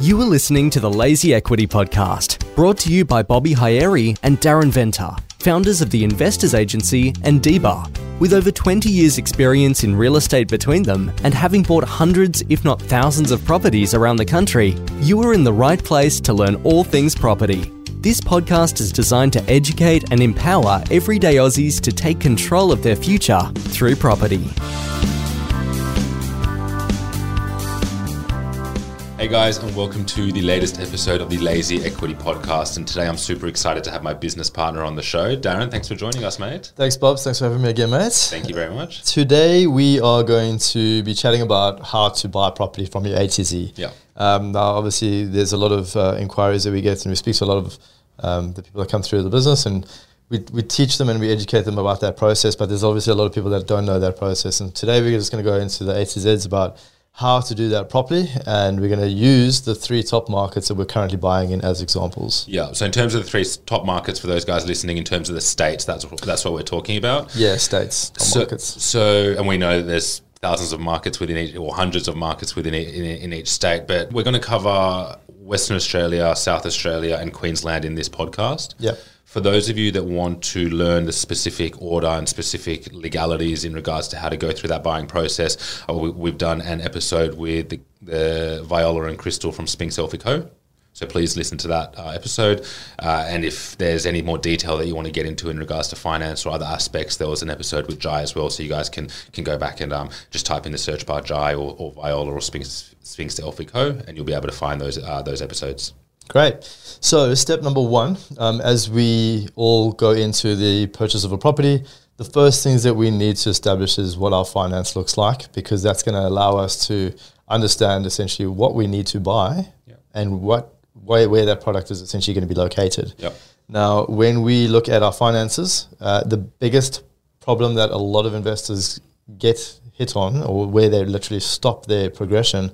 You are listening to the Lazy Equity Podcast, brought to you by Bobby Hayeri and Darren Venter, founders of the Investors Agency and DBA. With over 20 years' experience in real estate between them and having bought hundreds, if not thousands, of properties around the country, you are in the right place to learn all things property. This podcast is designed to educate and empower everyday Aussies to take control of their future through property. Hey guys, and welcome to the latest episode of the Lazy Equity Podcast. And today I'm super excited to have my business partner on the show. Darren, thanks for joining us, mate. Thanks, Bob. Thanks for having me again, mate. Thank you very much. Today we are going to be chatting about how to buy property from your A to Z. Yeah. Um, now, obviously, there's a lot of uh, inquiries that we get, and we speak to a lot of um, the people that come through the business, and we, we teach them and we educate them about that process. But there's obviously a lot of people that don't know that process. And today we're just going to go into the A to Zs about how to do that properly, and we're going to use the three top markets that we're currently buying in as examples. Yeah. So in terms of the three top markets for those guys listening, in terms of the states, that's that's what we're talking about. Yeah, states, so, markets. So, and we know that there's thousands of markets within each, or hundreds of markets within in, in each state, but we're going to cover Western Australia, South Australia, and Queensland in this podcast. Yep. For those of you that want to learn the specific order and specific legalities in regards to how to go through that buying process, uh, we, have done an episode with the, the, Viola and Crystal from Sphinx Elphick Co. So please listen to that uh, episode. Uh, and if there's any more detail that you want to get into in regards to finance or other aspects, there was an episode with Jai as well. So you guys can can go back and um, just type in the search bar Jai or, or Viola or Sphinx, Sphinx Elphick Co. and you'll be able to find those uh, those episodes. Great. So, step number one, um, as we all go into the purchase of a property, the first things that we need to establish is what our finance looks like, because that's going to allow us to understand essentially what we need to buy yep. and what where, where that product is essentially going to be located. Yep. Now, when we look at our finances, uh, the biggest problem that a lot of investors get hit on, or where they literally stop their progression,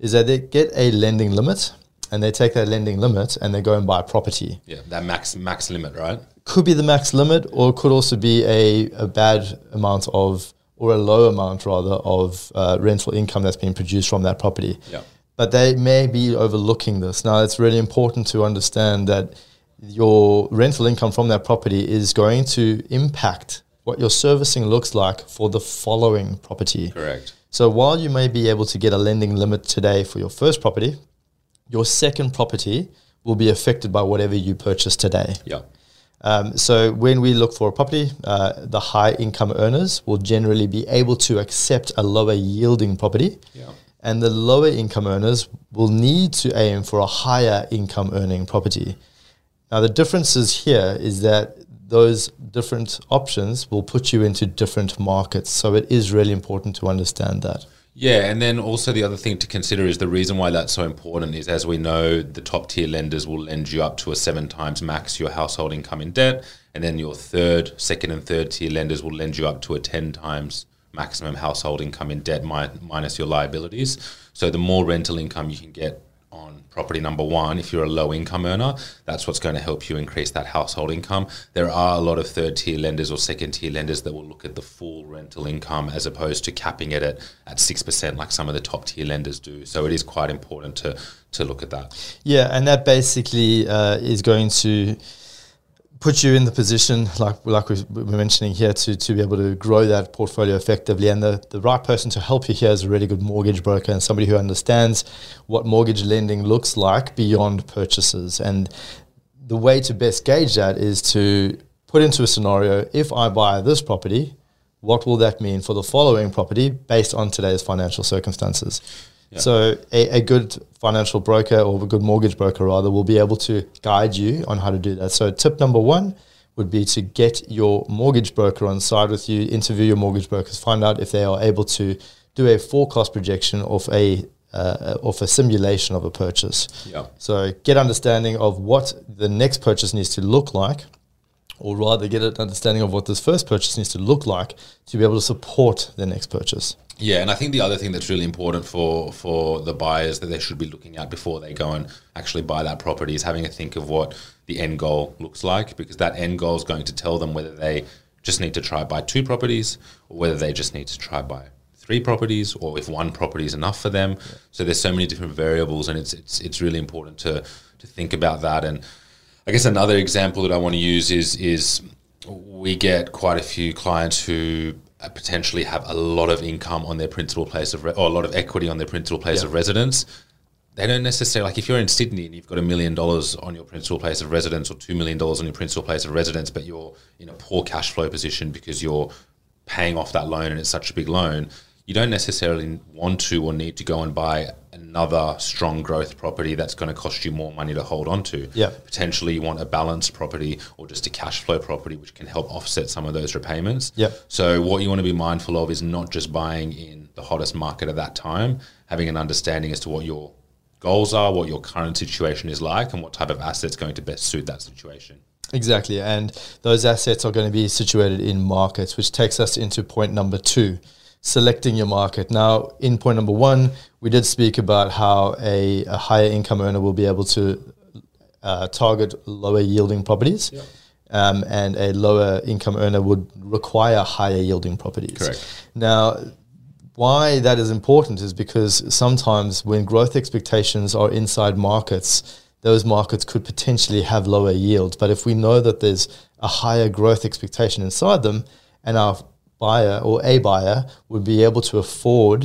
is that they get a lending limit and they take that lending limit and they go and buy a property. Yeah, that max max limit, right? Could be the max limit, or it could also be a, a bad amount of, or a low amount rather, of uh, rental income that's being produced from that property. Yeah. But they may be overlooking this. Now, it's really important to understand that your rental income from that property is going to impact what your servicing looks like for the following property. Correct. So while you may be able to get a lending limit today for your first property, your second property will be affected by whatever you purchase today. Yeah. Um, so when we look for a property, uh, the high income earners will generally be able to accept a lower yielding property. Yeah. And the lower income earners will need to aim for a higher income earning property. Now, the differences here is that those different options will put you into different markets. So it is really important to understand that. Yeah, and then also the other thing to consider is the reason why that's so important is as we know, the top tier lenders will lend you up to a seven times max your household income in debt, and then your third, second, and third tier lenders will lend you up to a 10 times maximum household income in debt mi- minus your liabilities. So the more rental income you can get on property number one, if you're a low income earner, that's what's going to help you increase that household income. There are a lot of third tier lenders or second tier lenders that will look at the full rental income as opposed to capping it at, at 6% like some of the top tier lenders do. So it is quite important to, to look at that. Yeah, and that basically uh, is going to put you in the position, like like we were mentioning here, to, to be able to grow that portfolio effectively. And the, the right person to help you here is a really good mortgage broker and somebody who understands what mortgage lending looks like beyond purchases. And the way to best gauge that is to put into a scenario if I buy this property, what will that mean for the following property based on today's financial circumstances? So a, a good financial broker or a good mortgage broker rather will be able to guide you on how to do that. So tip number one would be to get your mortgage broker on side with you, interview your mortgage brokers, find out if they are able to do a forecast projection of a uh, of a simulation of a purchase. Yeah. So get understanding of what the next purchase needs to look like, or rather get an understanding of what this first purchase needs to look like to be able to support the next purchase. Yeah, and I think the other thing that's really important for for the buyers that they should be looking at before they go and actually buy that property is having a think of what the end goal looks like because that end goal is going to tell them whether they just need to try buy two properties or whether they just need to try buy three properties or if one property is enough for them. So there's so many different variables, and it's it's it's really important to to think about that. And I guess another example that I want to use is is we get quite a few clients who Uh, potentially have a lot of income on their principal place of re- or a lot of equity on their principal place Yeah. of residence. They don't necessarily like if you're in Sydney and you've got a million dollars on your principal place of residence or two million dollars on your principal place of residence, but you're in a poor cash flow position because you're paying off that loan and it's such a big loan. You don't necessarily want to or need to go and buy another strong growth property that's going to cost you more money to hold on to Yeah. potentially you want a balanced property or just a cash flow property which can help offset some of those repayments. Yeah. So what you want to be mindful of is not just buying in the hottest market at that time, having an understanding as to what your goals are, what your current situation is like and what type of assets going to best suit that situation. Exactly. And those assets are going to be situated in markets, which takes us into point number two selecting your market. Now, in point number one, we did speak about how a, a higher income earner will be able to uh, target lower yielding properties. Um, and a lower income earner would require higher yielding properties. Correct. Now, why that is important is because sometimes when growth expectations are inside markets, those markets could potentially have lower yields. But if we know that there's a higher growth expectation inside them, and our buyer or a buyer would be able to afford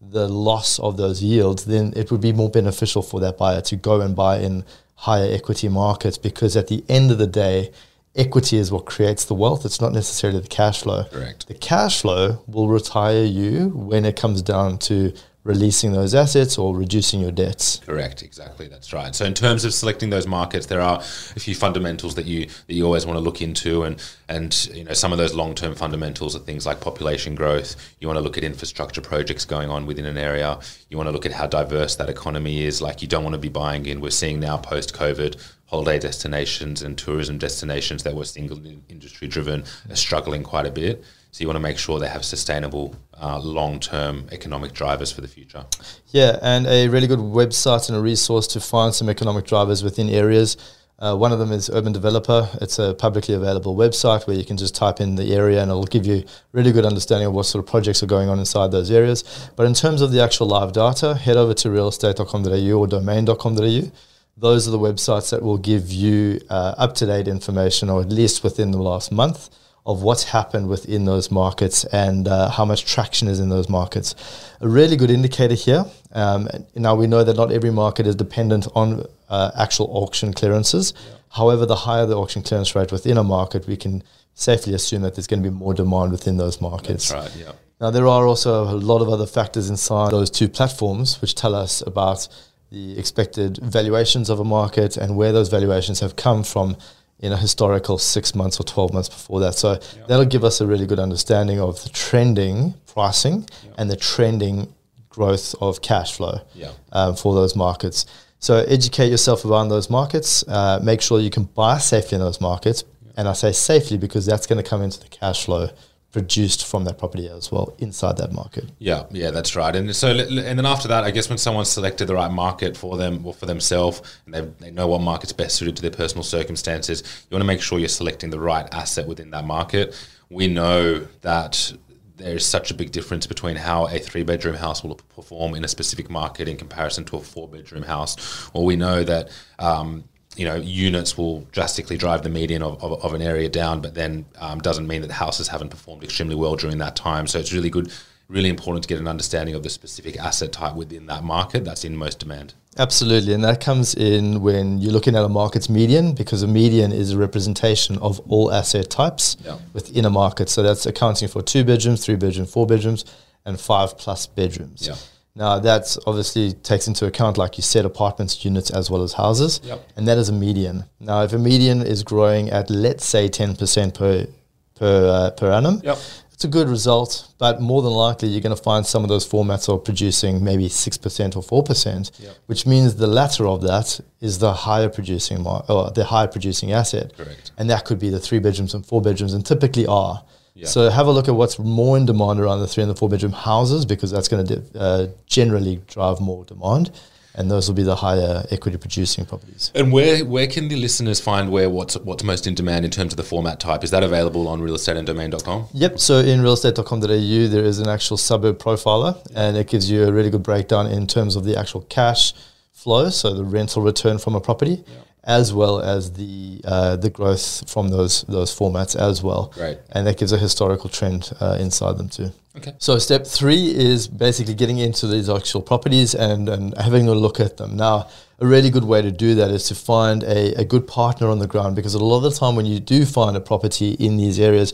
the loss of those yields, then it would be more beneficial for that buyer to go and buy in higher equity markets because at the end of the day, equity is what creates the wealth. It's not necessarily the cash flow. Correct. The cash flow will retire you when it comes down to releasing those assets or reducing your debts. Correct, exactly. That's right. So in terms of selecting those markets, there are a few fundamentals that you that you always want to look into, and and you know some of those long term fundamentals are things like population growth. You want to look at infrastructure projects going on within an area. You want to look at how diverse that economy is. Like you don't want to be buying in. We're seeing now post COVID. Holiday destinations and tourism destinations that were single industry driven are struggling quite a bit. So you want to make sure they have sustainable, uh, long-term economic drivers for the future. Yeah, and a really good website and a resource to find some economic drivers within areas. Uh, one of them is Urban Developer. It's a publicly available website where you can just type in the area and it'll give you really good understanding of what sort of projects are going on inside those areas. But in terms of the actual live data, head over to realestate.com.au or domain.com.au. Those are the websites that will give you uh, up to date information, or at least within the last month, of what's happened within those markets and uh, how much traction is in those markets. A really good indicator here. Um, now we know that not every market is dependent on uh, actual auction clearances. However, the higher the auction clearance rate within a market, we can safely assume that there's going to be more demand within those markets. That's right. Yeah. Now, there are also a lot of other factors inside those two platforms which tell us about the expected valuations of a market and where those valuations have come from in a historical six months or 12 months before that. So that'll give us a really good understanding of the trending pricing and the trending growth of cash flow Yeah. um, for those markets. So educate yourself around those markets. Uh, make sure you can buy safely in those markets. And I say safely because that's going to come into the cash flow produced from that property as well inside that market. Yeah, yeah, that's right. And so, and then after that, I guess when someone's selected the right market for them or for themselves, and they, they know what market's best suited to their personal circumstances, you want to make sure you're selecting the right asset within that market. We know that there's such a big difference between how a three bedroom house will perform in a specific market in comparison to a four bedroom house. Or we know that. Um, you know, units will drastically drive the median of, of, of an area down, but then um, doesn't mean that the houses haven't performed extremely well during that time. So it's really good, really important to get an understanding of the specific asset type within that market that's in most demand. Absolutely. And that comes in when you're looking at a market's median because a median is a representation of all asset types Yeah. within a market. So that's accounting for two bedrooms, three bedrooms, four bedrooms, and five plus bedrooms. Yeah. Now, that's obviously takes into account, like you said, apartments, units, as well as houses. Yep. And that is a median. Now, if a median is growing at, let's say, 10% per, per, uh, per annum, Yep. it's a good result, but more than likely you're going to find some of those formats are producing maybe 6% or 4%, Yep. which means the latter of that is the higher producing mar- or the higher producing asset. Correct. And that could be the three bedrooms and four bedrooms and typically are. Yeah. So have a look at what's more in demand around the three and the four bedroom houses because that's going to uh, generally drive more demand. and those will be the higher equity producing properties. And where where can the listeners find where what's what's most in demand in terms of the format type? Is that available on realestateanddomain.com? Yep. So in realestate.com.au, there is an actual suburb profiler, and it gives you a really good breakdown in terms of the actual cash flow, so the rental return from a property, as well as the uh, the growth from those those formats as well. Right. And that gives a historical trend uh, inside them too. Okay. So step three is basically getting into these actual properties and, and having a look at them. Now, a really good way to do that is to find a, a good partner on the ground because a lot of the time when you do find a property in these areas,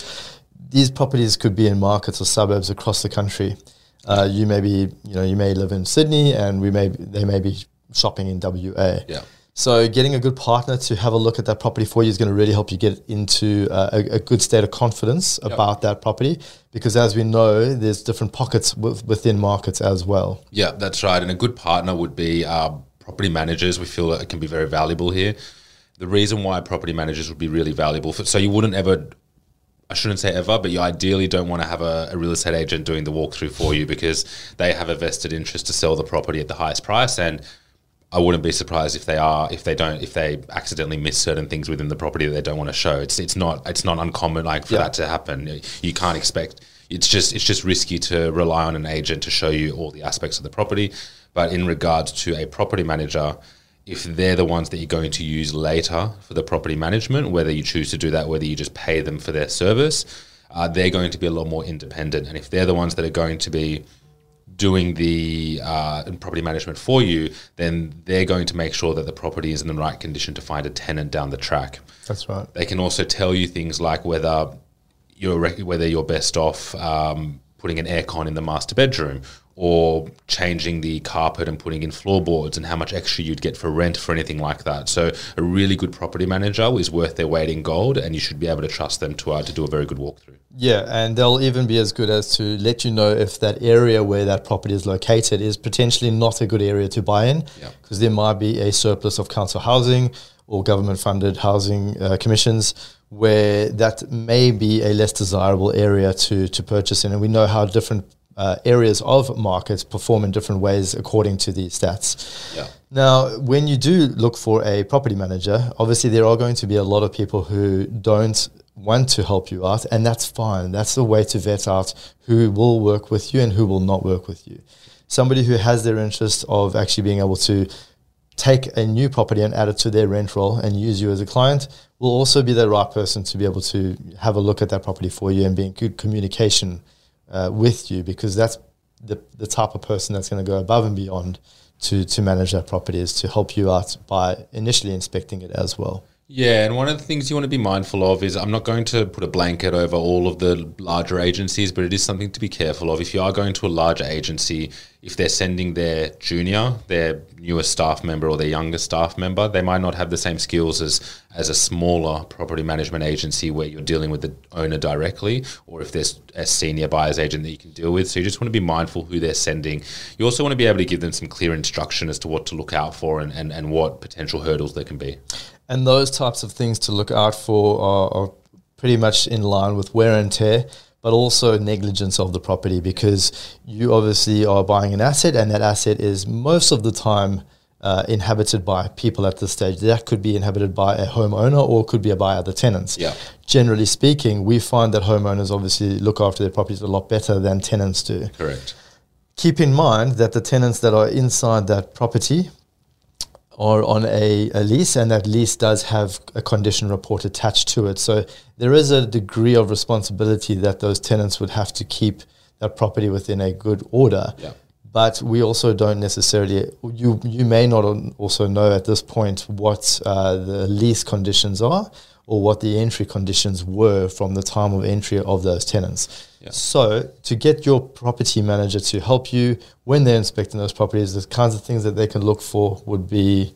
these properties could be in markets or suburbs across the country. Uh, you may be, you know, you may live in Sydney and we may they may be shopping in WA. Yeah. So getting a good partner to have a look at that property for you is going to really help you get into uh, a, a, good state of confidence Yep. about that property. Because as we know, there's different pockets w- within markets as well. Yeah, that's right. And a good partner would be uh, property managers. We feel that it can be very valuable here. The reason why property managers would be really valuable, for, so you wouldn't ever, I shouldn't say ever, but you ideally don't want to have a, a real estate agent doing the walkthrough for you because they have a vested interest to sell the property at the highest price. And I wouldn't be surprised if they are if they don't if they accidentally miss certain things within the property that they don't want to show. It's it's not it's not uncommon like for Yeah. that to happen. You can't expect it's just it's just risky to rely on an agent to show you all the aspects of the property. But in regards to a property manager, if they're the ones that you're going to use later for the property management, whether you choose to do that, whether you just pay them for their service, uh, they're going to be a lot more independent. And if they're the ones that are going to be doing the uh, property management for you, then they're going to make sure that the property is in the right condition to find a tenant down the track. That's right. They can also tell you things like whether you're rec- whether you're best off um, putting an aircon in the master bedroom or changing the carpet and putting in floorboards and how much extra you'd get for rent for anything like that. So a really good property manager is worth their weight in gold, and you should be able to trust them to uh, to do a very good walkthrough. Yeah, and they'll even be as good as to let you know if that area where that property is located is potentially not a good area to buy in, Yeah. because there might be a surplus of council housing or government funded housing uh, commissions where that may be a less desirable area to, to purchase in. And we know how different uh, areas of markets perform in different ways according to these stats. Yeah. Now, when you do look for a property manager, obviously there are going to be a lot of people who don't want to help you out, and that's fine. That's the way to vet out who will work with you and who will not work with you. Somebody who has their interest of actually being able to take a new property and add it to their rent roll and use you as a client will also be the right person to be able to have a look at that property for you and be in good communication uh, with you because that's the, the type of person that's going to go above and beyond to, to manage that property is to help you out by initially inspecting it as well. Yeah, and one of the things you want to be mindful of is I'm not going to put a blanket over all of the larger agencies, but it is something to be careful of. If you are going to a larger agency, if they're sending their junior, their newest staff member, or their younger staff member, they might not have the same skills as as a smaller property management agency where you're dealing with the owner directly, or if there's a senior buyer's agent that you can deal with. So you just want to be mindful who they're sending. You also want to be able to give them some clear instruction as to what to look out for and, and, and what potential hurdles there can be. And those types of things to look out for are, are pretty much in line with wear and tear, but also negligence of the property because you obviously are buying an asset, and that asset is most of the time uh, inhabited by people at this stage. That could be inhabited by a homeowner or could be by other tenants. Yeah. Generally speaking, we find that homeowners obviously look after their properties a lot better than tenants do Correct. keep in mind that the tenants that are inside that property are on a, a lease, and that lease does have a condition report attached to it. So there is a degree of responsibility that those tenants would have to keep that property within a good order. Yeah. But we also don't necessarily. You you may not also know at this point what uh, the lease conditions are, or what the entry conditions were from the time of entry of those tenants. Yeah. So to get your property manager to help you when they're inspecting those properties, the kinds of things that they can look for would be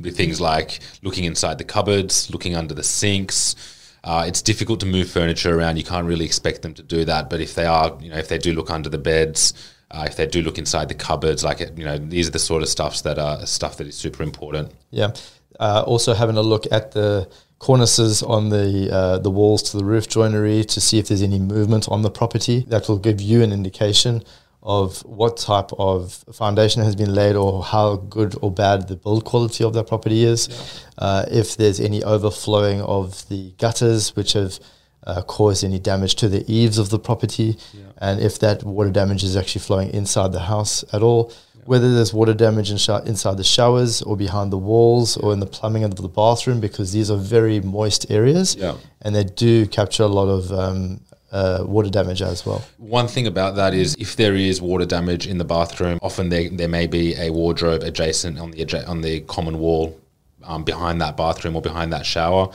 with things like looking inside the cupboards, looking under the sinks. Uh, it's difficult to move furniture around. You can't really expect them to do that. But if they are, you know, if they do look under the beds, uh, if they do look inside the cupboards, like you know, these are the sort of stuffs that are stuff that is super important. Yeah. Uh, also having a look at the cornices on the uh, the walls to the roof joinery to see if there's any movement on the property. That will give you an indication of what type of foundation has been laid or how good or bad the build quality of that property is. Yeah. Uh, if there's any overflowing of the gutters, which have uh, caused any damage to the eaves of the property, yeah. and if that water damage is actually flowing inside the house at all. Yeah. Whether there's water damage in sh- inside the showers or behind the walls or in the plumbing of the bathroom, because these are very moist areas, and they do capture a lot of um, uh, water damage as well. One thing about that is if there is water damage in the bathroom, often there, there may be a wardrobe adjacent on the on the common wall um, behind that bathroom or behind that shower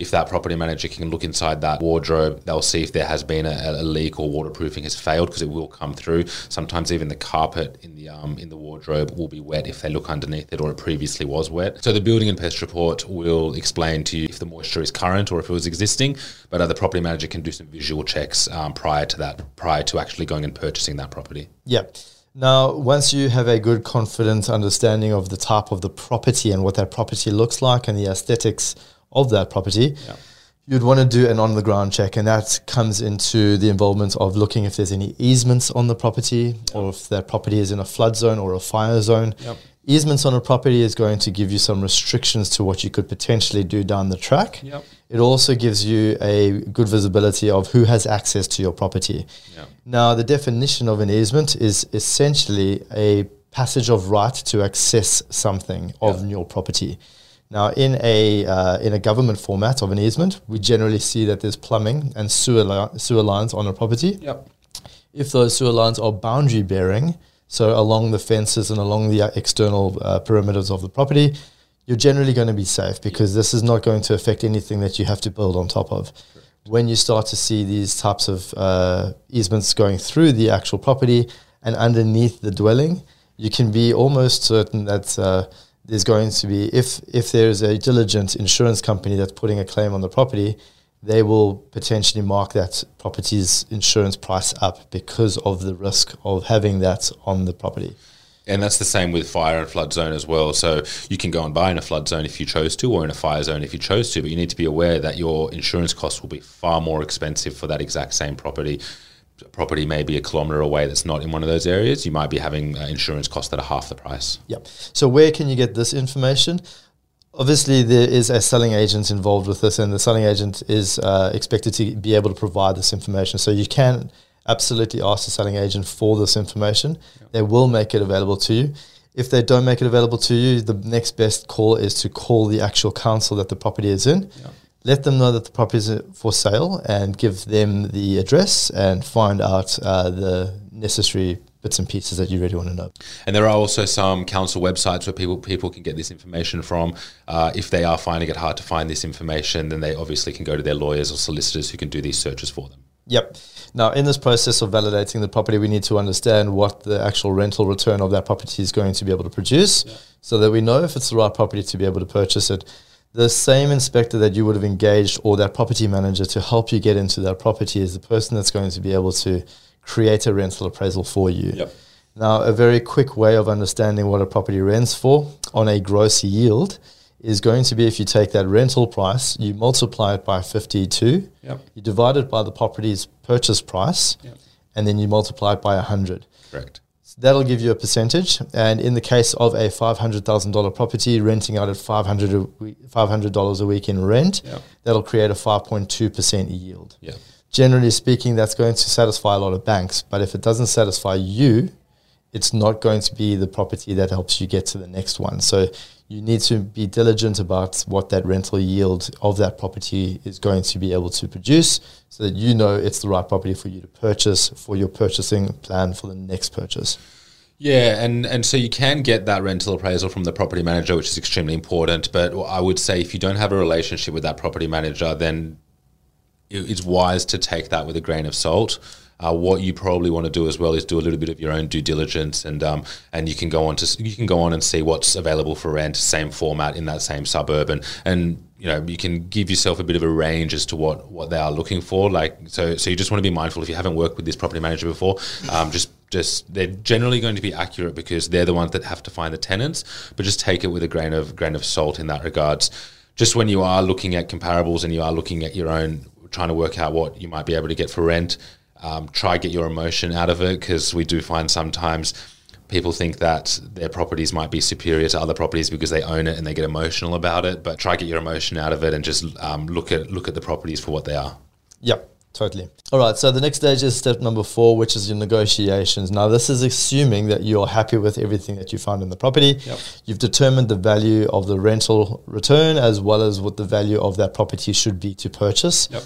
if that property manager can look inside that wardrobe, they'll see if there has been a, a leak or waterproofing has failed because it will come through. Sometimes even the carpet in the um, in the wardrobe will be wet if they look underneath it or it previously was wet. So the building and pest report will explain to you if the moisture is current or if it was existing. But uh, the property manager can do some visual checks um, prior to that, prior to actually going and purchasing that property. Yep. Now, once you have a good, confident understanding of the type of the property and what that property looks like and the aesthetics of that property, yeah. you'd want to do an on the ground check. And that comes into the involvement of looking if there's any easements on the property or if that property is in a flood zone or a fire zone. Yep. Easements on a property is going to give you some restrictions to what you could potentially do down the track. Yep. It also gives you a good visibility of who has access to your property. Yep. Now, the definition of an easement is essentially a passage of right to access something of your property. Now, in a uh, in a government format of an easement, we generally see that there's plumbing and sewer li- sewer lines on a property. Yep. If those sewer lines are boundary bearing, so along the fences and along the uh, external uh, perimeters of the property, you're generally going to be safe because this is not going to affect anything that you have to build on top of. Correct. When you start to see these types of uh, easements going through the actual property and underneath the dwelling, you can be almost certain that uh, there's going to be if if there's a diligent insurance company that's putting a claim on the property, they will potentially mark that property's insurance price up because of the risk of having that on the property. And that's the same with fire and flood zone as well. So you can go and buy in a flood zone if you chose to, or in a fire zone if you chose to. But you need to be aware that your insurance costs will be far more expensive for that exact same property property may be a kilometre away that's not in one of those areas, you might be having uh, insurance costs that are half the price. Yep. So where can you get this information? Obviously, there is a selling agent involved with this, and the selling agent is uh, expected to be able to provide this information. So you can absolutely ask the selling agent for this information. Yep. They will make it available to you. If they don't make it available to you, the next best call is to call the actual council that the property is in. Yep let them know that the property is for sale and give them the address and find out uh, the necessary bits and pieces that you really want to know. And there are also some council websites where people people can get this information from. Uh, if they are finding it hard to find this information, then they obviously can go to their lawyers or solicitors who can do these searches for them. Yep. Now, in this process of validating the property, we need to understand what the actual rental return of that property is going to be able to produce yeah. so that we know if it's the right property to be able to purchase it the same inspector that you would have engaged or that property manager to help you get into that property is the person that's going to be able to create a rental appraisal for you. Yep. Now, a very quick way of understanding what a property rents for on a gross yield is going to be if you take that rental price, you multiply it by 52, yep. you divide it by the property's purchase price, yep. and then you multiply it by 100. Correct. That'll give you a percentage. And in the case of a $500,000 property, renting out at $500, $500 a week in rent, yeah. that'll create a 5.2% yield. Yeah. Generally speaking, that's going to satisfy a lot of banks. But if it doesn't satisfy you, it's not going to be the property that helps you get to the next one. So you need to be diligent about what that rental yield of that property is going to be able to produce so that you know it's the right property for you to purchase for your purchasing plan for the next purchase. Yeah, and, and so you can get that rental appraisal from the property manager, which is extremely important. But I would say if you don't have a relationship with that property manager, then it's wise to take that with a grain of salt. Uh, what you probably want to do as well is do a little bit of your own due diligence, and um, and you can go on to you can go on and see what's available for rent, same format in that same suburb, and and you know you can give yourself a bit of a range as to what what they are looking for. Like so, so you just want to be mindful if you haven't worked with this property manager before, um, just just they're generally going to be accurate because they're the ones that have to find the tenants. But just take it with a grain of grain of salt in that regards. Just when you are looking at comparables and you are looking at your own, trying to work out what you might be able to get for rent, Um, try get your emotion out of it because we do find sometimes people think that their properties might be superior to other properties because they own it and they get emotional about it. But try get your emotion out of it and just um, look at look at the properties for what they are. Yep. Totally. All right. So the next stage is step number four, which is your negotiations. Now, this is assuming that you're happy with everything that you found in the property. Yep. You've determined the value of the rental return as well as what the value of that property should be to purchase. Yep.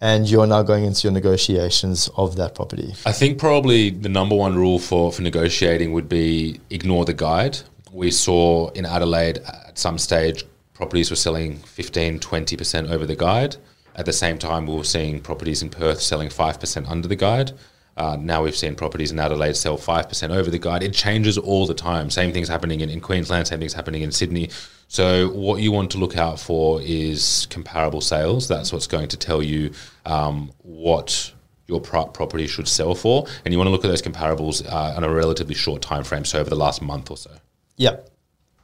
And you're now going into your negotiations of that property. I think probably the number one rule for, for negotiating would be ignore the guide. We saw in Adelaide at some stage properties were selling 15, 20% over the guide. At the same time, we were seeing properties in Perth selling 5% under the guide. Uh, now we've seen properties in Adelaide sell 5% over the guide. It changes all the time. Same thing's happening in, in Queensland, same thing's happening in Sydney. So, what you want to look out for is comparable sales. That's what's going to tell you um, what your pro- property should sell for. And you want to look at those comparables uh, on a relatively short time frame, so over the last month or so. Yep.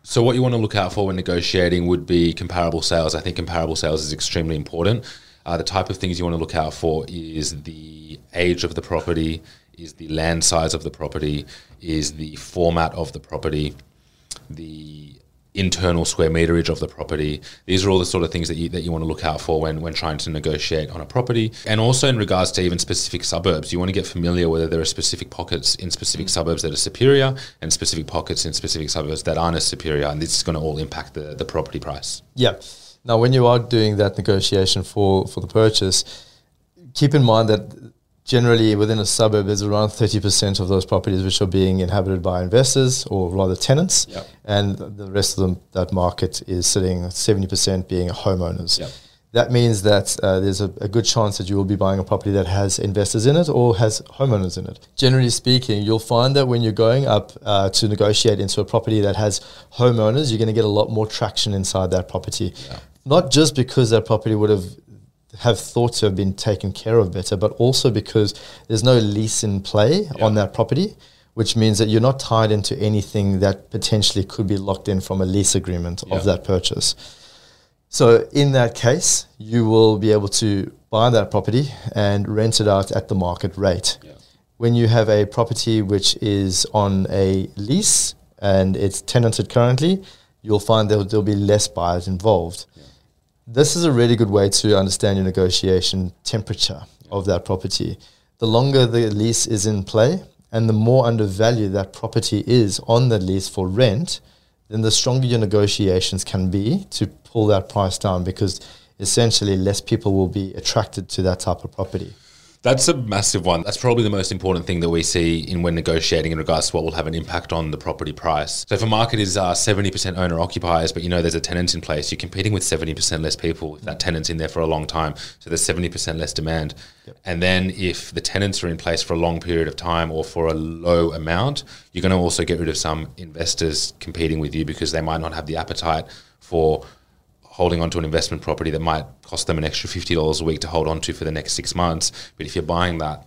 So, what you want to look out for when negotiating would be comparable sales. I think comparable sales is extremely important. Uh, the type of things you want to look out for is the age of the property, is the land size of the property, is the format of the property, the internal square meterage of the property. These are all the sort of things that you that you want to look out for when when trying to negotiate on a property. And also in regards to even specific suburbs, you want to get familiar whether there are specific pockets in specific suburbs that are superior and specific pockets in specific suburbs that aren't as superior. And this is going to all impact the, the property price. Yeah. Now, when you are doing that negotiation for, for the purchase, keep in mind that generally within a suburb there's around 30% of those properties which are being inhabited by investors or rather tenants Yep. and the rest of them that market is sitting 70% being homeowners Yep. that means that uh, there's a, a good chance that you will be buying a property that has investors in it or has homeowners in it. Generally speaking, you'll find that when you're going up uh, to negotiate into a property that has homeowners, you're going to get a lot more traction inside that property. Not just because that property would have have thought to have been taken care of better, but also because there's no lease in play on that property, which means that you're not tied into anything that potentially could be locked in from a lease agreement Yeah. of that purchase. So in that case, you will be able to buy that property and rent it out at the market rate. Yeah. When you have a property which is on a lease and it's tenanted currently, you'll find that there'll be less buyers involved. This is a really good way to understand your negotiation temperature of that property. The longer the lease is in play and the more undervalued that property is on the lease for rent, then the stronger your negotiations can be to pull that price down because essentially less people will be attracted to that type of property. That's a massive one. That's probably the most important thing that we see in when negotiating in regards to what will have an impact on the property price. So if a market is uh, 70% owner occupiers, but you know there's a tenant in place, you're competing with 70% less people if that tenant's in there for a long time. So there's 70% less demand. And then if the tenants are in place for a long period of time or for a low amount, you're going to also get rid of some investors competing with you because they might not have the appetite for holding onto an investment property that might cost them an extra fifty dollars a week to hold on to for the next six months. But if you're buying that,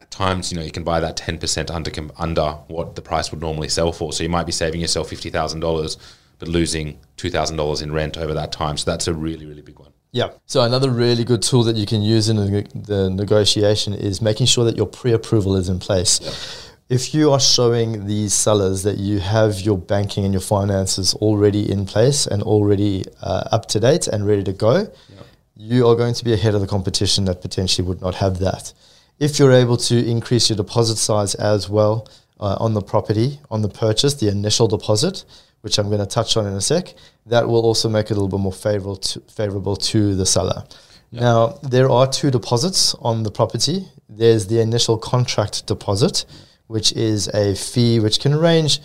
at times you know you can buy that ten percent under under what the price would normally sell for. So you might be saving yourself fifty thousand dollars, but losing two thousand dollars in rent over that time. So that's a really really big one. Yeah. So another really good tool that you can use in the, the negotiation is making sure that your pre-approval is in place. If you are showing these sellers that you have your banking and your finances already in place and already uh, up to date and ready to go, you are going to be ahead of the competition that potentially would not have that. If you're able to increase your deposit size as well uh, on the property, on the purchase, the initial deposit, which I'm going to touch on in a sec, that will also make it a little bit more favorable to, favorable to the seller. Now, there are two deposits on the property. There's the initial contract deposit, which is a fee which can range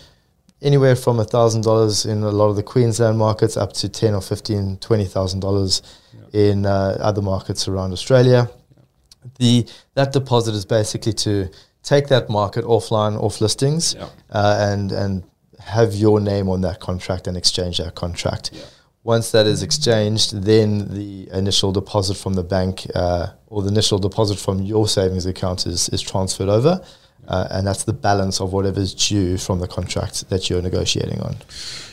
anywhere from $1,000 in a lot of the Queensland markets up to 10 or 15, $20,000 in uh, other markets around Australia. The that deposit is basically to take that market offline, off listings, Yeah. uh, and and have your name on that contract and exchange that contract. Once that is exchanged, then the initial deposit from the bank uh, or the initial deposit from your savings account is, is transferred over, uh, and that's the balance of whatever's due from the contract that you're negotiating on.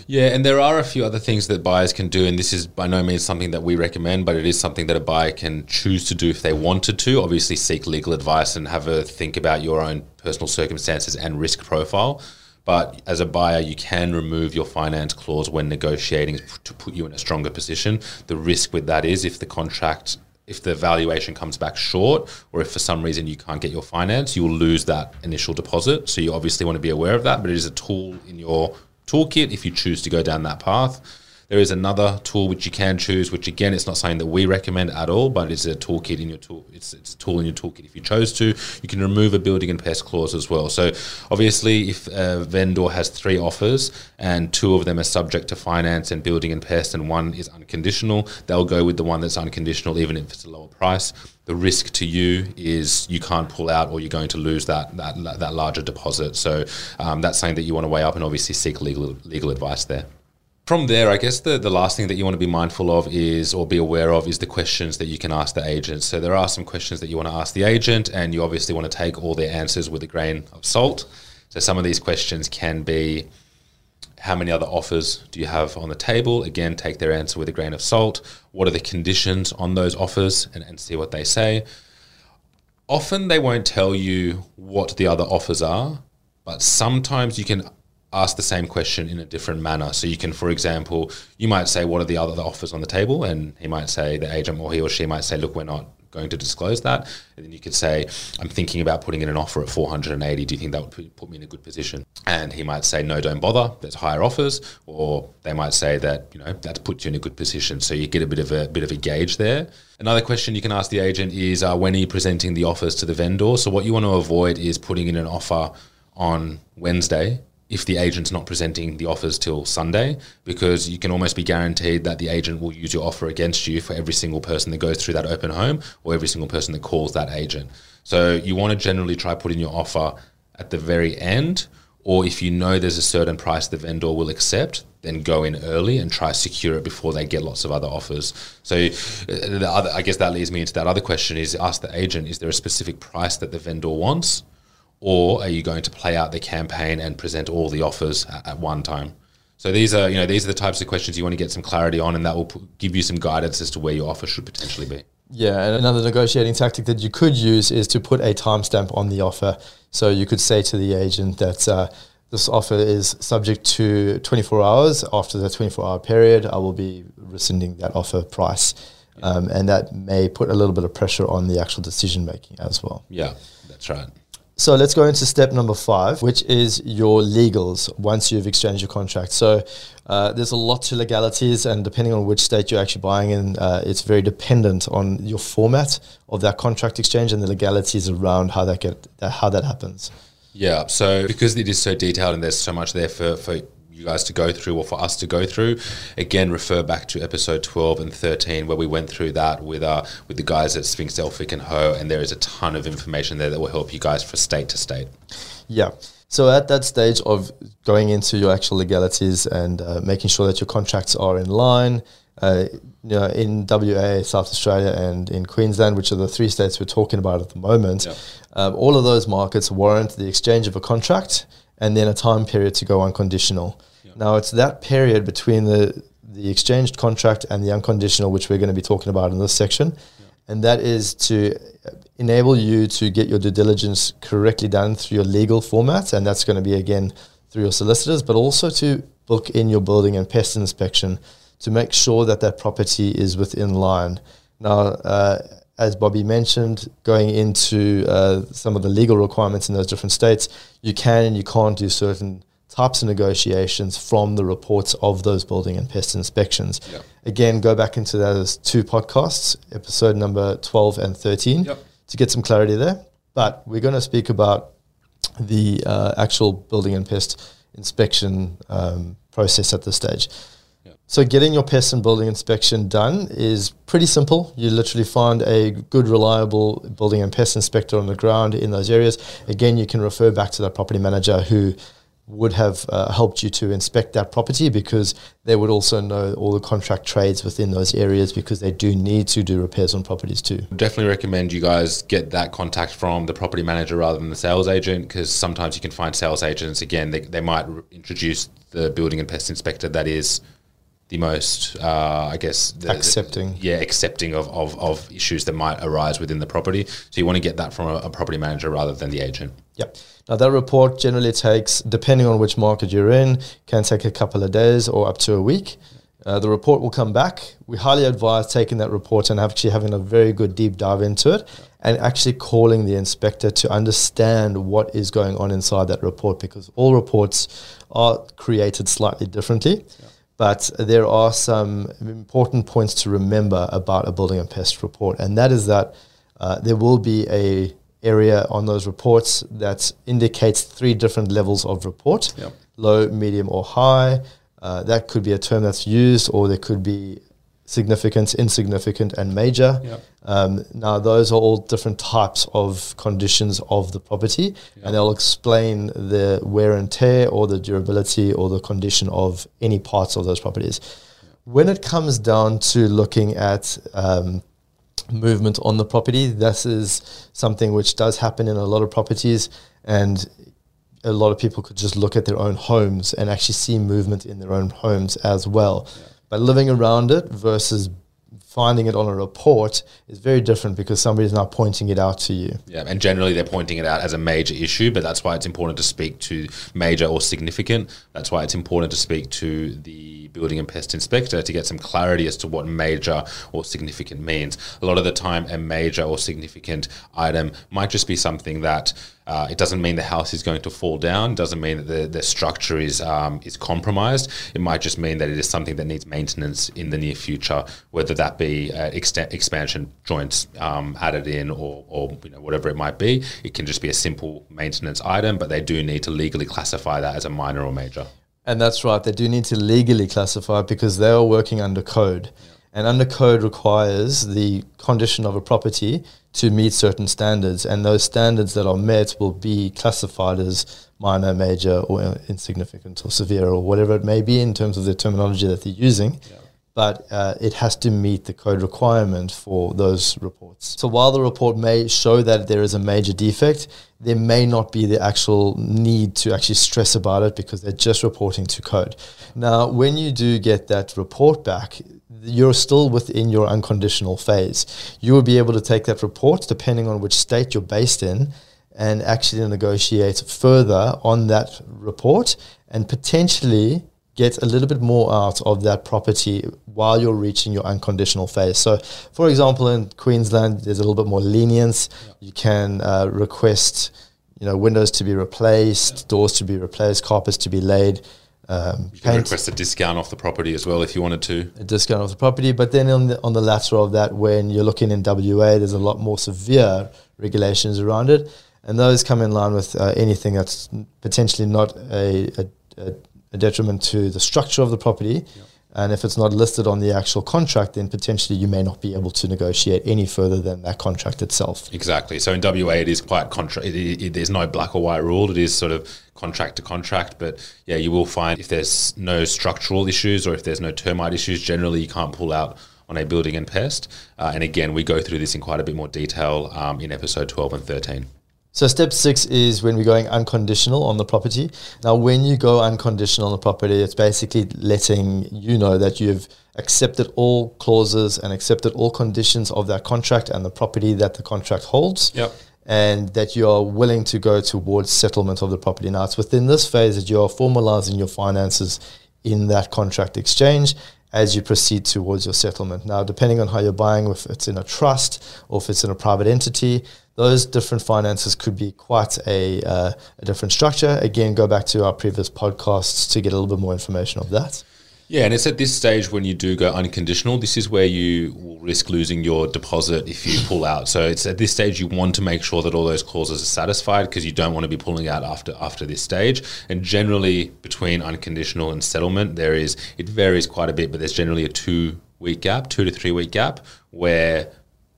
Yeah, and there are a few other things that buyers can do, and this is by no means something that we recommend, but it is something that a buyer can choose to do if they wanted to. Obviously, seek legal advice and have a think about your own personal circumstances and risk profile. But as a buyer, you can remove your finance clause when negotiating to put you in a stronger position. The risk with that is if the contract if the valuation comes back short or if for some reason you can't get your finance, you will lose that initial deposit. So you obviously want to be aware of that, but it is a tool in your toolkit if you choose to go down that path. There is another tool which you can choose, which again, it's not something that we recommend at all, but it's a toolkit in your tool. It's, it's a tool in your toolkit. If you chose to, you can remove a building and pest clause as well. So obviously, if a vendor has three offers and two of them are subject to finance and building and pest, and one is unconditional, they'll go with the one that's unconditional, even if it's a lower price. The risk to you is you can't pull out, or you're going to lose that that, that larger deposit. So um, that's something that you want to weigh up, and obviously seek legal legal advice there from there, I guess the, the last thing that you want to be mindful of is, or be aware of, is the questions that you can ask the agent. So there are some questions that you want to ask the agent, and you obviously want to take all their answers with a grain of salt. So some of these questions can be, how many other offers do you have on the table? Again, take their answer with a grain of salt. What are the conditions on those offers, and, and see what they say. Often they won't tell you what the other offers are, but sometimes you can ask the same question in a different manner. So you can, for example, you might say, "What are the other offers on the table?" And he might say, the agent or he or she might say, "Look, we're not going to disclose that." And then you could say, "I'm thinking about putting in an offer at 480. Do you think that would put me in a good position?" And he might say, "No, don't bother. There's higher offers." Or they might say that you know that puts you in a good position. So you get a bit of a bit of a gauge there. Another question you can ask the agent is, uh, "When are you presenting the offers to the vendor?" So what you want to avoid is putting in an offer on Wednesday if the agent's not presenting the offers till Sunday, because you can almost be guaranteed that the agent will use your offer against you for every single person that goes through that open home or every single person that calls that agent. So you want to generally try putting your offer at the very end, or if you know there's a certain price the vendor will accept, then go in early and try secure it before they get lots of other offers. So uh, other, I guess that leads me into that other question: is ask the agent, is there a specific price that the vendor wants? Or are you going to play out the campaign and present all the offers at, at one time? So these are, you know, these are the types of questions you want to get some clarity on, and that will p- give you some guidance as to where your offer should potentially be. Yeah, and another negotiating tactic that you could use is to put a timestamp on the offer. So you could say to the agent that uh, this offer is subject to 24 hours. After the 24 hour period, I will be rescinding that offer price. Um, and that may put a little bit of pressure on the actual decision making as well. Yeah, that's right. So let's go into step number five, which is your legals once you've exchanged your contract. So uh, there's a lot to legalities, and depending on which state you're actually buying in, uh, it's very dependent on your format of that contract exchange and the legalities around how that get how that happens. Yeah, so because it is so detailed and there's so much there for, for you guys to go through or for us to go through. Again, refer back to episode 12 and 13 where we went through that with uh, with the guys at Sphinx Elphick and Ho, and there is a ton of information there that will help you guys for state to state. Yeah. So at that stage of going into your actual legalities and uh, making sure that your contracts are in line, uh, you know, in WA, South Australia, and in Queensland, which are the three states we're talking about at the moment, yep. um, all of those markets warrant the exchange of a contract and then a time period to go unconditional. Yep. Now it's that period between the the exchanged contract and the unconditional, which we're going to be talking about in this section, yep. and that is to enable you to get your due diligence correctly done through your legal format, and that's going to be again through your solicitors, but also to book in your building and pest inspection to make sure that that property is within line. Now, uh, as Bobby mentioned, going into uh, some of the legal requirements in those different states, you can and you can't do certain types of negotiations from the reports of those building and pest inspections. Yep. Again, go back into those two podcasts, episode number 12 and 13, yep. to get some clarity there. But we're going to speak about the uh, actual building and pest inspection um, process at this stage. So getting your pest and building inspection done is pretty simple. You literally find a good, reliable building and pest inspector on the ground in those areas. Again, you can refer back to that property manager who would have uh, helped you to inspect that property because they would also know all the contract trades within those areas because they do need to do repairs on properties too. Definitely recommend you guys get that contact from the property manager rather than the sales agent because sometimes you can find sales agents, again, they, they might introduce the building and pest inspector that is the most, uh, I guess, the, accepting. The, yeah, accepting of, of, of issues that might arise within the property. So you want to get that from a, a property manager rather than the agent. Yep. Now that report generally takes, depending on which market you're in, can take a couple of days or up to a week. Uh, the report will come back. We highly advise taking that report and actually having a very good deep dive into it and actually calling the inspector to understand what is going on inside that report because all reports are created slightly differently. But there are some important points to remember about a building and pest report, and that is that uh, there will be a area on those reports that indicates three different levels of report: yep. low, medium, or high. Uh, that could be a term that's used, or there could be significant, insignificant, and major. Yep. Um, now, those are all different types of conditions of the property, yep. and they'll explain the wear and tear, or the durability, or the condition of any parts of those properties. When it comes down to looking at um, movement on the property, this is something which does happen in a lot of properties, and a lot of people could just look at their own homes and actually see movement in their own homes as well. Yeah living around it versus finding it on a report is very different because somebody's now pointing it out to you. Yeah, and generally they're pointing it out as a major issue, but that's why it's important to speak to major or significant. That's why it's important to speak to the building and pest inspector to get some clarity as to what major or significant means. A lot of the time, a major or significant item might just be something that uh, it doesn't mean the house is going to fall down. Doesn't mean that the, the structure is um, is compromised. It might just mean that it is something that needs maintenance in the near future, whether that be uh, expansion joints um, added in or, or you know whatever it might be. It can just be a simple maintenance item, but they do need to legally classify that as a minor or major. And that's right. They do need to legally classify because they are working under code. Yeah. And under code requires the condition of a property to meet certain standards, and those standards that are met will be classified as minor, major, or insignificant, or severe, or whatever it may be in terms of the terminology that they're using. Yeah. But uh, it has to meet the code requirement for those reports. So while the report may show that there is a major defect, there may not be the actual need to actually stress about it because they're just reporting to code. Now, when you do get that report back, you're still within your unconditional phase. You will be able to take that report, depending on which state you're based in, and actually negotiate further on that report and potentially get a little bit more out of that property while you're reaching your unconditional phase. So, for example, in Queensland, there's a little bit more lenience. You can uh, request, you know, windows to be replaced, doors to be replaced, carpets to be laid. Um, you can request a discount off the property as well if you wanted to. A discount off the property, but then on the on the latter of that, when you're looking in WA, there's a lot more severe regulations around it, and those come in line with uh, anything that's potentially not a, a, a, detriment to the structure of the property. Yep. And if it's not listed on the actual contract, then potentially you may not be able to negotiate any further than that contract itself. Exactly. So in WA, it is quite contra- it, it, there's no black or white rule. It is sort of contract to contract. But yeah, you will find if there's no structural issues or if there's no termite issues, generally you can't pull out on a building and pest. Uh, and again, we go through this in quite a bit more detail um, in episode 12 and 13. So step six is when we're going unconditional on the property. Now, when you go unconditional on the property, it's basically letting you know that you've accepted all clauses and accepted all conditions of that contract and the property that the contract holds. Yep. And that you are willing to go towards settlement of the property. Now, it's within this phase that you are formalizing your finances in that contract exchange as you proceed towards your settlement. Now, depending on how you're buying, if it's in a trust or if it's in a private entity, those different finances could be quite a, uh, a different structure. Again, go back to our previous podcasts to get a little bit more information of that. Yeah, and it's at this stage when you do go unconditional, this is where you will risk losing your deposit if you pull out. So it's at this stage you want to make sure that all those clauses are satisfied because you don't want to be pulling out after after this stage. And generally between unconditional and settlement, there is it varies quite a bit, but there's generally a two week gap, two to three week gap where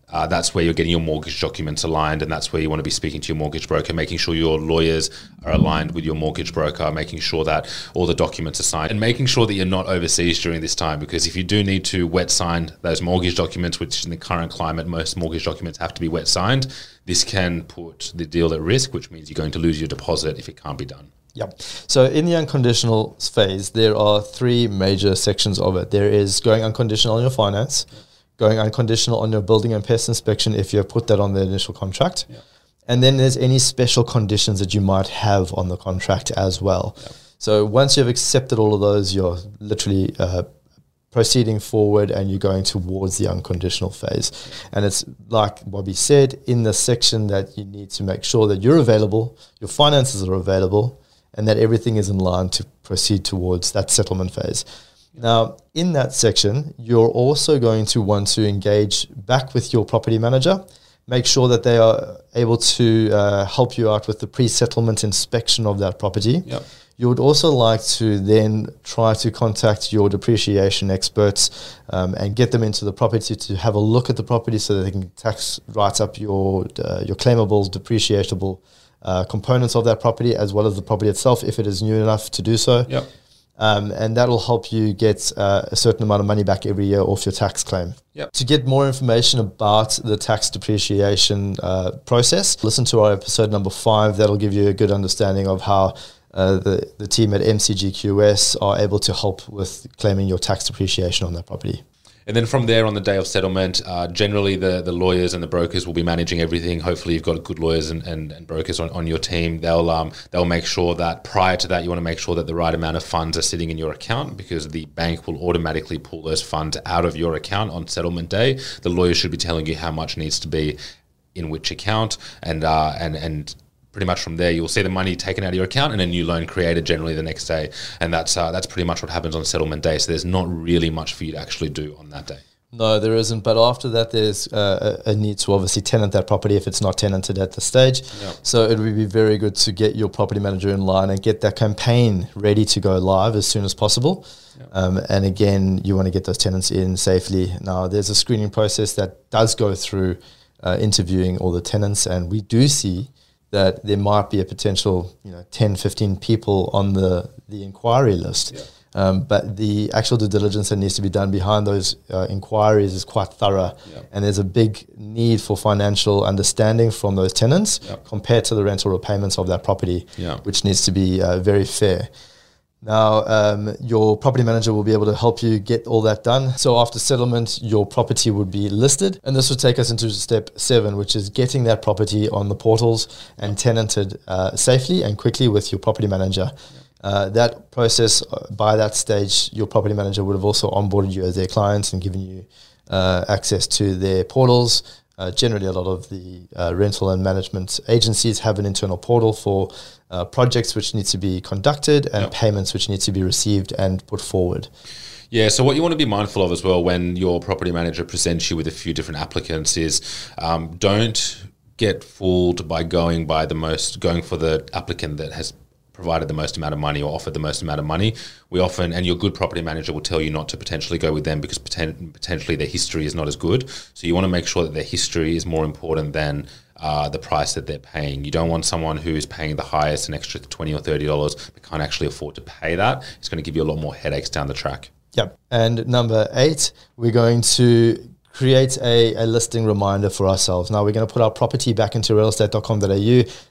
uh, that's where you're getting your mortgage documents aligned, and that's where you want to be speaking to your mortgage broker, making sure your lawyers are aligned with your mortgage broker, making sure that all the documents are signed, and making sure that you're not overseas during this time. Because if you do need to wet sign those mortgage documents, which in the current climate, most mortgage documents have to be wet signed, this can put the deal at risk, which means you're going to lose your deposit if it can't be done. Yep. So in the unconditional phase, there are three major sections of it. There is going unconditional on your finance going unconditional on your building and pest inspection if you have put that on the initial contract. Yeah. And then there's any special conditions that you might have on the contract as well. Yeah. So once you've accepted all of those, you're literally uh, proceeding forward and you're going towards the unconditional phase. And it's like Bobby said in the section that you need to make sure that you're available, your finances are available, and that everything is in line to proceed towards that settlement phase. Now, in that section, you're also going to want to engage back with your property manager. Make sure that they are able to uh, help you out with the pre settlement inspection of that property. Yep. You would also like to then try to contact your depreciation experts um, and get them into the property to have a look at the property so that they can tax write up your uh, your claimable, depreciable uh, components of that property as well as the property itself if it is new enough to do so. Yep. Um, and that'll help you get uh, a certain amount of money back every year off your tax claim. Yep. To get more information about the tax depreciation uh, process, listen to our episode number five. That'll give you a good understanding of how uh, the, the team at MCGQS are able to help with claiming your tax depreciation on that property. And then from there, on the day of settlement, uh, generally the, the lawyers and the brokers will be managing everything. Hopefully, you've got good lawyers and, and, and brokers on, on your team. They'll um, they'll make sure that prior to that, you want to make sure that the right amount of funds are sitting in your account because the bank will automatically pull those funds out of your account on settlement day. The lawyer should be telling you how much needs to be in which account and uh, and and pretty much from there you'll see the money taken out of your account and a new loan created generally the next day and that's uh, that's pretty much what happens on settlement day so there's not really much for you to actually do on that day no, there isn't. But after that, there's uh, a, need to obviously tenant that property if it's not tenanted at the stage. So it would be very good to get your property manager in line and get that campaign ready to go live as soon as possible. Um, and again, you want to get those tenants in safely. Now, there's a screening process that does go through uh, interviewing all the tenants, and we do see that there might be a potential, you know, 10, 15 people on the, the inquiry list. Yeah. Um, but the actual due diligence that needs to be done behind those uh, inquiries is quite thorough. Yeah. And there's a big need for financial understanding from those tenants yeah. compared to the rental repayments of that property, which needs to be uh, very fair. Now, um, your property manager will be able to help you get all that done. So, after settlement, your property would be listed. And this would take us into step seven, which is getting that property on the portals and tenanted uh, safely and quickly with your property manager. Uh, that process, uh, by that stage, your property manager would have also onboarded you as their clients and given you uh, access to their portals. Uh, generally, a lot of the uh, rental and management agencies have an internal portal for uh, projects which need to be conducted and yep. payments which need to be received and put forward. Yeah, so what you want to be mindful of as well when your property manager presents you with a few different applicants is um, don't get fooled by going by the most going for the applicant that has provided the most amount of money or offered the most amount of money. We often, and your good property manager will tell you not to potentially go with them because poten- potentially their history is not as good. So you want to make sure that their history is more important than uh, the price that they're paying. You don't want someone who is paying the highest, an extra twenty or thirty dollars, but can't actually afford to pay that. It's going to give you a lot more headaches down the track. Yep. And number eight, we're going to create a, a listing reminder for ourselves. Now we're going to put our property back into realestate.com.au.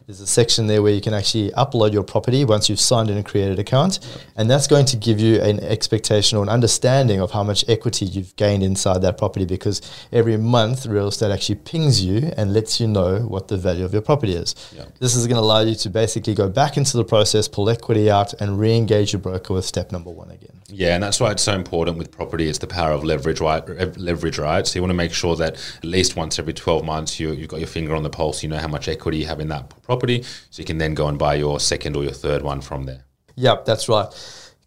There's a section there where you can actually upload your property once you've signed in and created an account. And that's going to give you an expectation or an understanding of how much equity you've gained inside that property because every month real estate actually pings you and lets you know what the value of your property is. Yeah. This is going to allow you to basically go back into the process, pull equity out, and re engage your broker with step number one again. Yeah, and that's why it's so important with property. It's the power of leverage, right? Leverage, right? So you want to make sure that at least once every 12 months you, you've got your finger on the pulse, you know how much equity you have in that property, so you can then go and buy your second or your third one from there. Yep, that's right.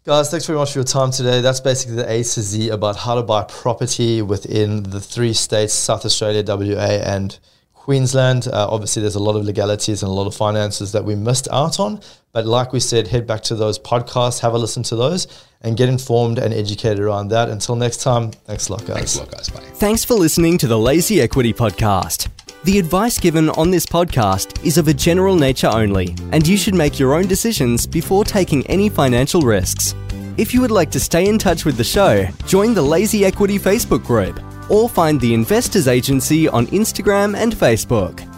Guys, thanks very much for your time today. That's basically the A to Z about how to buy property within the three states South Australia, WA, and Queensland, uh, obviously, there's a lot of legalities and a lot of finances that we missed out on. But like we said, head back to those podcasts, have a listen to those, and get informed and educated around that. Until next time, thanks a lot, guys. Thanks a lot, guys. Bye. Thanks for listening to the Lazy Equity Podcast. The advice given on this podcast is of a general nature only, and you should make your own decisions before taking any financial risks. If you would like to stay in touch with the show, join the Lazy Equity Facebook group or find the Investors Agency on Instagram and Facebook.